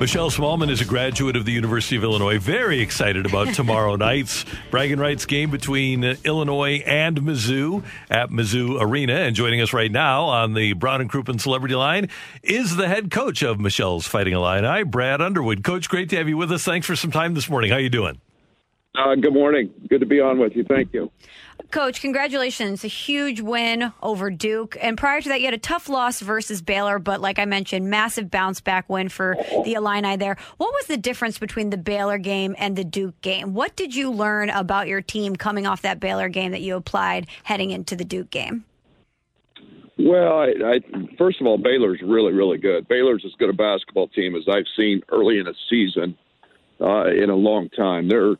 Michelle Smallman is a graduate of the University of Illinois. Very excited about tomorrow night's bragging rights game between Illinois and Mizzou at Mizzou Arena. And joining us right now on the Brown and Crouppen Celebrity Line is the head coach of Michelle's Fighting Illini, Brad Underwood. Coach, great to have you with us. Thanks for some time this morning. How you doing? Uh, good morning. Good to be on with you. Thank you. Coach, congratulations. A huge win over Duke. And prior to that, you had a tough loss versus Baylor, but like I mentioned, massive bounce back win for the Illini there. What was the difference between the Baylor game and the Duke game? What did you learn about your team coming off that Baylor game that you applied heading into the Duke game? Well, I, I, first of all, Baylor's really, really good. Baylor's as good a basketball team as I've seen early in a season uh, in a long time. They're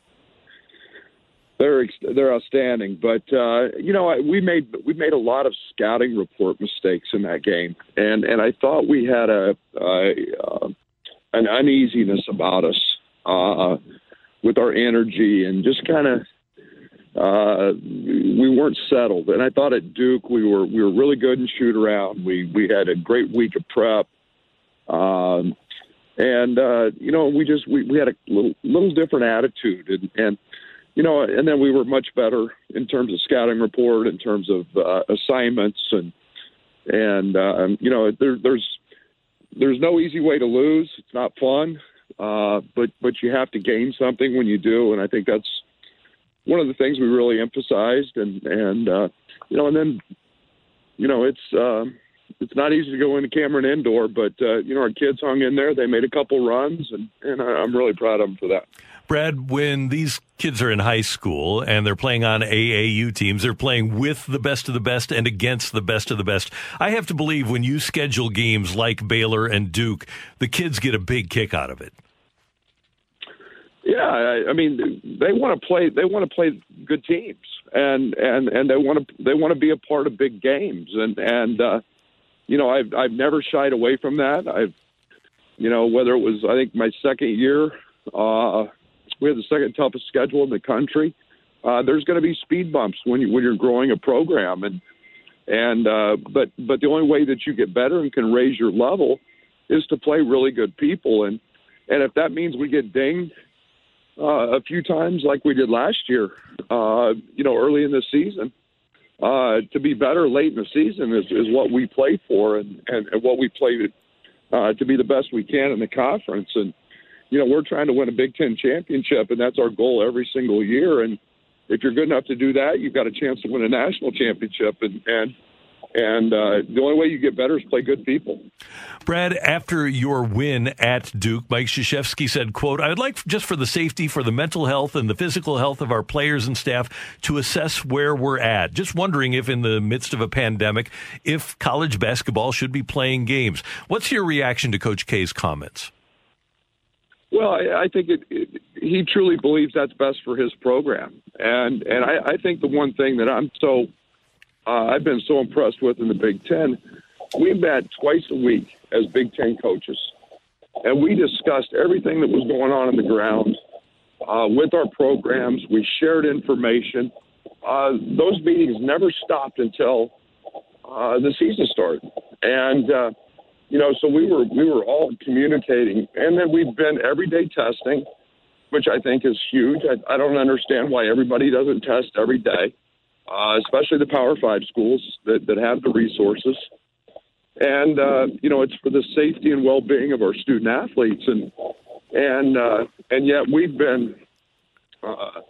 they're they're outstanding. But uh, you know, we made we made a lot of scouting report mistakes in that game, and and I thought we had a, a uh, an uneasiness about us uh, with our energy and just kind of. Uh, we weren't settled, and I thought at Duke we were we were really good in shoot around. We we had a great week of prep, um, and uh, you know we just we, we had a little little different attitude, and, and you know, and then we were much better in terms of scouting report, in terms of uh, assignments, and and uh, you know, there, there's there's no easy way to lose. It's not fun, uh, but but you have to gain something when you do, and I think that's one of the things we really emphasized, and and uh, you know, and then you know, it's. Uh, it's not easy to go into Cameron Indoor, but uh, you know our kids hung in there. They made a couple runs, and and I'm really proud of them for that. Brad, when these kids are in high school and they're playing on AAU teams, they're playing with the best of the best and against the best of the best. I have to believe when you schedule games like Baylor and Duke, the kids get a big kick out of it. Yeah, I, I mean, they want to play. They want to play good teams, and and and they want to they want to be a part of big games, and and uh, you know, I've I've never shied away from that. I've you know, whether it was I think my second year. Uh, we have the second toughest schedule in the country. Uh, there's going to be speed bumps when you when you're growing a program, and and uh, but but the only way that you get better and can raise your level is to play really good people, and and if that means we get dinged uh, a few times like we did last year, uh, you know, early in the season, uh, to be better late in the season is, is what we play for, and and, and what we play to, uh, to be the best we can in the conference, and you know, we're trying to win a Big Ten championship, and that's our goal every single year. And if you're good enough to do that, you've got a chance to win a national championship. And and and uh, the only way you get better is play good people. Brad, after your win at Duke, Mike Krzyzewski said, quote, I would like just for the safety, for the mental health and the physical health of our players and staff to assess where we're at. Just wondering if in the midst of a pandemic, if college basketball should be playing games. What's your reaction to Coach K's comments? Well, I, I think it, it, he truly believes that's best for his program, and and I, I think the one thing that I'm so uh, I've been so impressed with in the Big Ten, we met twice a week as Big Ten coaches, and we discussed everything that was going on in the ground uh, with our programs. We shared information. Uh, those meetings never stopped until uh, the season started, and uh, you know, so we were we were all communicating, and then we've been everyday testing, which I think is huge. I, I don't understand why everybody doesn't test every day, uh, especially the Power Five schools that that have the resources. And uh, you know, it's for the safety and well-being of our student athletes. And and uh, and yet we've been uh,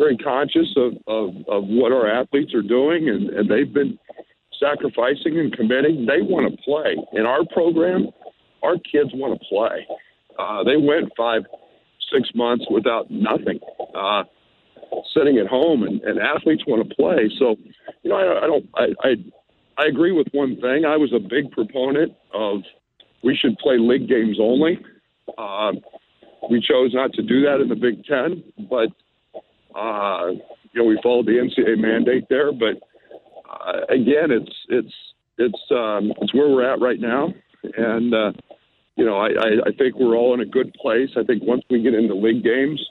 very conscious of, of, of what our athletes are doing, and, and they've been sacrificing and committing. They want to play in our program. Our kids want to play. Uh, they went five, six months without nothing, uh, sitting at home, and, and athletes want to play. So, you know, I, I don't. I, I I agree with one thing. I was a big proponent of we should play league games only. Uh, we chose not to do that in the Big Ten, but uh, you know we followed the NCAA mandate there. But again, it's it's it's um, it's where we're at right now, and uh, you know I, I, I think we're all in a good place. I think once we get into league games,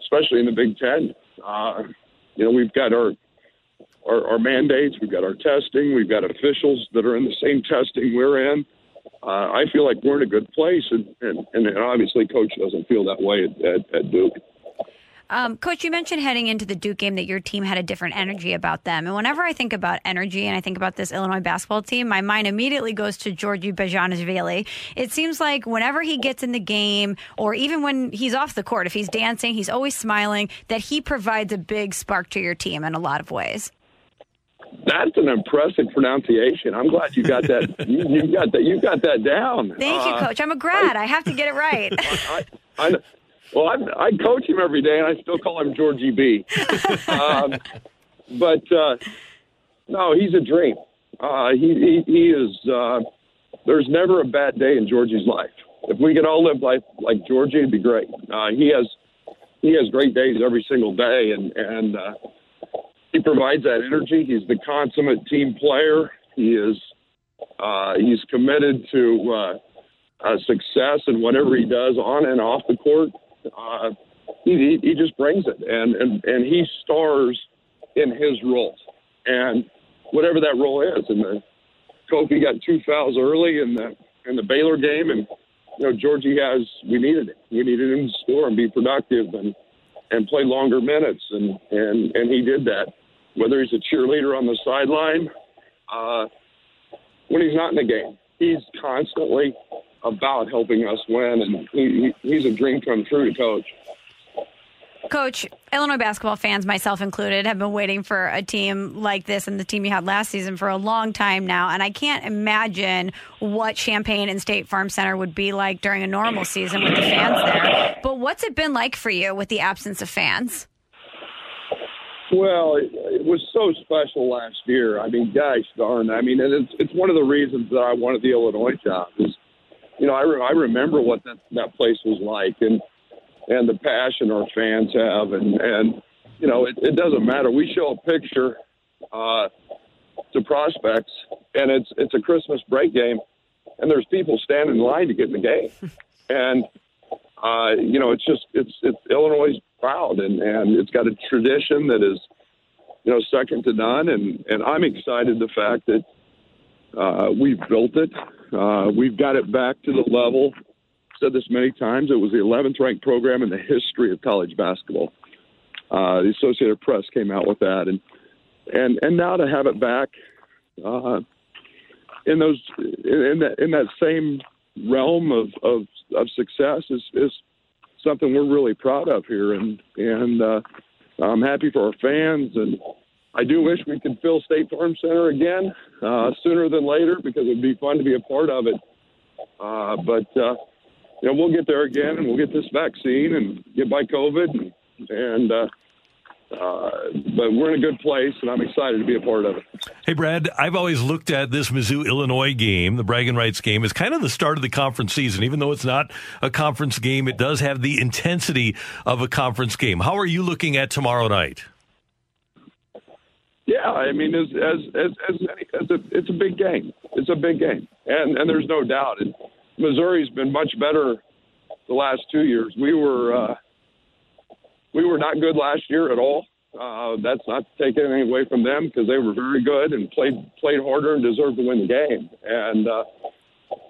especially in the Big Ten, uh, you know we've got our, our our mandates, we've got our testing, we've got officials that are in the same testing we're in uh, I feel like we're in a good place, and, and, and obviously, coach doesn't feel that way at, at, at Duke. Um, Coach, you mentioned heading into the Duke game that your team had a different energy about them. And whenever I think about energy and I think about this Illinois basketball team, my mind immediately goes to Giorgi Bezhanishvili. It seems like whenever he gets in the game, or even when he's off the court, if he's dancing, he's always smiling, that he provides a big spark to your team in a lot of ways. That's an impressive pronunciation. I'm glad you got that. you, you, got that. You got that down. Thank you, uh, Coach. I'm a grad. I, I, have to get it right. I, I, well, I, I, coach him every day, and I still call him Georgie B. um, but uh, no, he's a dream. Uh, he, he, he is. Uh, there's never a bad day in Georgie's life. If we could all live life like Georgie, it'd be great. Uh, he has he has great days every single day, and and uh, he provides that energy. He's the consummate team player. He is uh, he's committed to uh, uh, success in whatever he does on and off the court. Uh, he, he just brings it, and, and and he stars in his role, and whatever that role is. And the Kofi got two fouls early in the in the Baylor game, and you know Georgie has we needed it. We needed him to score and be productive and and play longer minutes, and and and he did that whether he's a cheerleader on the sideline, uh, when he's not in the game, he's constantly about helping us win, and he, he, he's a dream come true to coach. Coach, Illinois basketball fans, myself included, have been waiting for a team like this and the team you had last season for a long time now. And I can't imagine what Champaign and State Farm Center would be like during a normal season with the fans there. But what's it been like for you with the absence of fans? Well, it, it was so special last year. I mean, gosh darn. I mean, and it's it's one of the reasons that I wanted the Illinois job. Is you know I re- I remember what that that place was like and and the passion our fans have and and you know it, it doesn't matter. We show a picture uh, to prospects and it's it's a Christmas break game and there's people standing in line to get in the game and uh, you know it's just it's it's Illinois proud, and and it's got a tradition that is, you know, second to none. And and I'm excited the fact that uh, we've built it. Uh, we've got it back to the level. Said this many times. It was the 11th ranked program in the history of college basketball. Uh, the Associated Press came out with that, and and and now to have it back uh, in those in that in that same realm of of, of success is is something we're really proud of here, and and uh, I'm happy for our fans. And I do wish we could fill State Farm Center again uh, sooner than later because it'd be fun to be a part of it. Uh, but uh, you know, we'll get there again, and we'll get this vaccine and get by COVID, and, and uh, uh, but we're in a good place, and I'm excited to be a part of it. Hey, Brad, I've always looked at this Mizzou Illinois game, the Bragging Rights game, as kind of the start of the conference season. Even though it's not a conference game, it does have the intensity of a conference game. How are you looking at tomorrow night? Yeah, I mean, as as as, as, as a, it's a big game. It's a big game, and and there's no doubt. And Missouri's been much better the last two years. We were. Uh, we were not good last year at all. Uh, that's not taking anything away from them because they were very good and played played harder and deserved to win the game. And uh,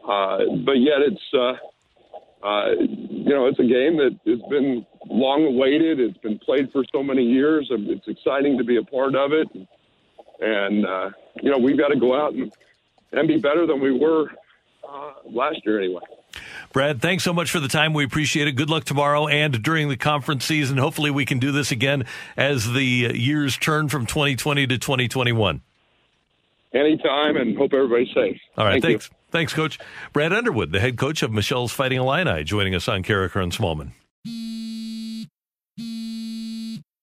uh, but yet it's uh, uh, you know it's a game that has been long awaited. It's been played for so many years. It's exciting to be a part of it. And uh, you know we've got to go out and and be better than we were uh, last year anyway. Brad, thanks so much for the time. We appreciate it. Good luck tomorrow and during the conference season. Hopefully, we can do this again as the years turn from 2020 to 2021. Anytime, and hope everybody's safe. All right, Thank thanks. You. Thanks, Coach. Brad Underwood, the head coach of Michelle's Fighting Illini, joining us on Karraker and Smallman.